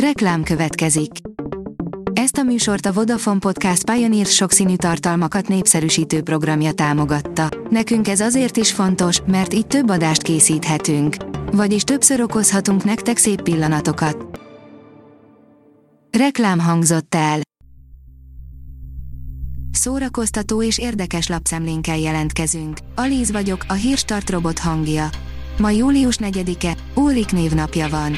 Reklám következik. Ezt a műsort a Vodafone Podcast Pioneer sokszínű tartalmakat népszerűsítő programja támogatta. Nekünk ez azért is fontos, mert így több adást készíthetünk. Vagyis többször okozhatunk nektek szép pillanatokat. Reklám hangzott el. Szórakoztató és érdekes lapszemlénkkel jelentkezünk. Alíz vagyok, a hírstart robot hangja. Ma július 4-e, Úlik névnapja van.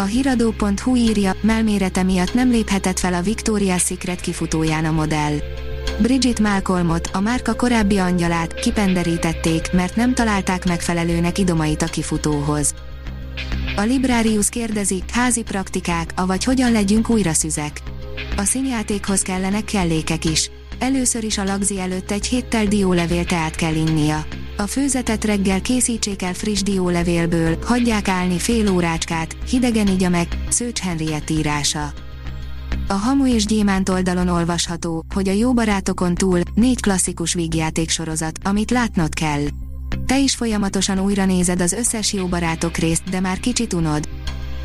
A hiradó.hu írja, melmérete miatt nem léphetett fel a Victoria's Secret kifutóján a modell. Bridget Malcolmot, a márka korábbi angyalát, kipenderítették, mert nem találták megfelelőnek idomait a kifutóhoz. A Librarius kérdezi, házi praktikák, avagy hogyan legyünk újra szüzek. A színjátékhoz kellenek kellékek is. Először is a lagzi előtt egy héttel diólevél teát kell innia. A főzetet reggel készítsék el friss diólevélből, hagyják állni fél órácskát, hidegen igya meg, Szőcs Henriett írása. A Hamu és Gyémánt oldalon olvasható, hogy a jó barátokon túl négy klasszikus vígjáték sorozat, amit látnod kell. Te is folyamatosan újra nézed az összes jó barátok részt, de már kicsit unod.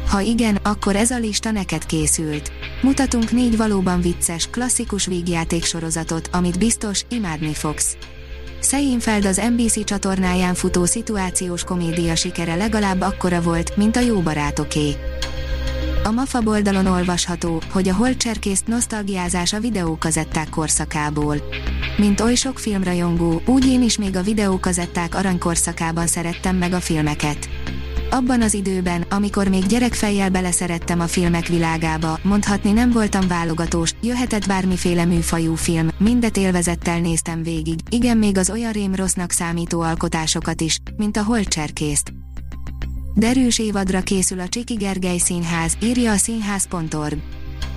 Ha igen, akkor ez a lista neked készült. Mutatunk négy valóban vicces, klasszikus vígjáték sorozatot, amit biztos, imádni fogsz. Seinfeld az NBC csatornáján futó szituációs komédia sikere legalább akkora volt, mint a jó barátoké. A MAFA oldalon olvasható, hogy a Holcserkészt nosztalgiázás a videókazetták korszakából. Mint oly sok filmrajongó, úgy én is még a videókazetták aranykorszakában szerettem meg a filmeket. Abban az időben, amikor még gyerekfejjel beleszerettem a filmek világába, mondhatni nem voltam válogatós, jöhetett bármiféle műfajú film, mindet élvezettel néztem végig, igen még az olyan rém rossznak számító alkotásokat is, mint a Holcserkészt. Derűs évadra készül a Csiki Gergely Színház, írja a színház.org.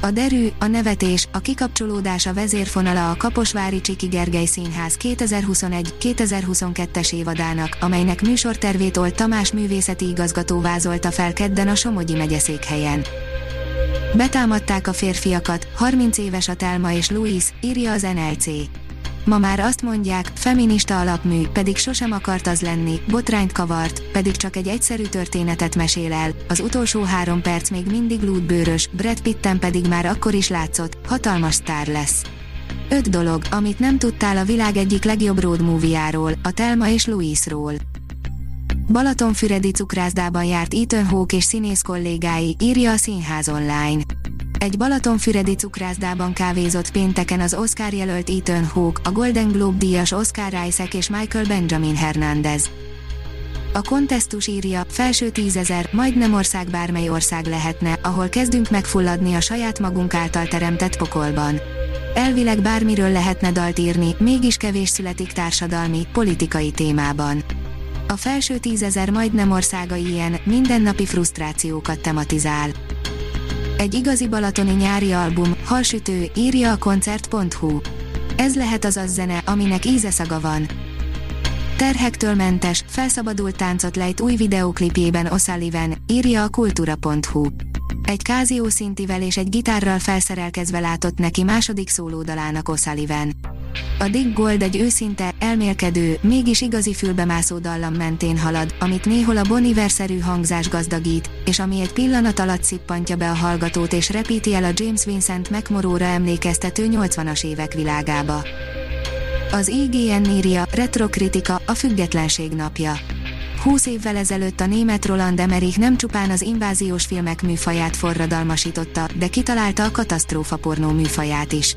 A derű, a nevetés, a kikapcsolódás a vezérfonala a Kaposvári Csiki Gergely Színház 2021-2022-es évadának, amelynek műsortervét Olt Tamás művészeti igazgató vázolta fel kedden a Somogyi megyeszékhelyen. Betámadták a férfiakat, 30 éves a Telma és Louis, írja az NLC. Ma már azt mondják, feminista alapmű, pedig sosem akart az lenni, botrányt kavart, pedig csak egy egyszerű történetet mesél el, az utolsó három perc még mindig lúdbőrös, Brad Pitten pedig már akkor is látszott, hatalmas sztár lesz. Öt dolog, amit nem tudtál a világ egyik legjobb road movie a Telma és Louisról. Balatonfüredi cukrászdában járt Ethan Hawke és színész kollégái, írja a Színház online. Egy Balatonfüredi cukrászdában kávézott pénteken az Oscar jelölt Ethan Hawke, a Golden Globe díjas Oscar Isaac és Michael Benjamin Hernández. A kontesztus írja, felső tízezer, majdnem ország bármely ország lehetne, ahol kezdünk megfulladni a saját magunk által teremtett pokolban. Elvileg bármiről lehetne dalt írni, mégis kevés születik társadalmi, politikai témában. A felső tízezer majdnem országa ilyen, mindennapi frusztrációkat tematizál. Egy igazi balatoni nyári album, halsütő, írja a koncert.hu. Ez lehet az az zene, aminek ízeszaga van. Terhektől mentes, felszabadult táncot lejt új videóklipjében O'Sullivan, írja a kultúra.hu. Egy kázió szintivel és egy gitárral felszerelkezve látott neki második szólódalának O'Sullivan. A Dick Gold egy őszinte, elmélkedő, mégis igazi fülbemászó dallam mentén halad, amit néhol a Boniver-szerű hangzás gazdagít, és ami egy pillanat alatt szippantja be a hallgatót és repíti el a James Vincent McMorrow-ra emlékeztető 80-as évek világába. Az IGN írja, retrokritika, a függetlenség napja. 20 évvel ezelőtt a német Roland Emmerich nem csupán az inváziós filmek műfaját forradalmasította, de kitalálta a katasztrófa pornó műfaját is.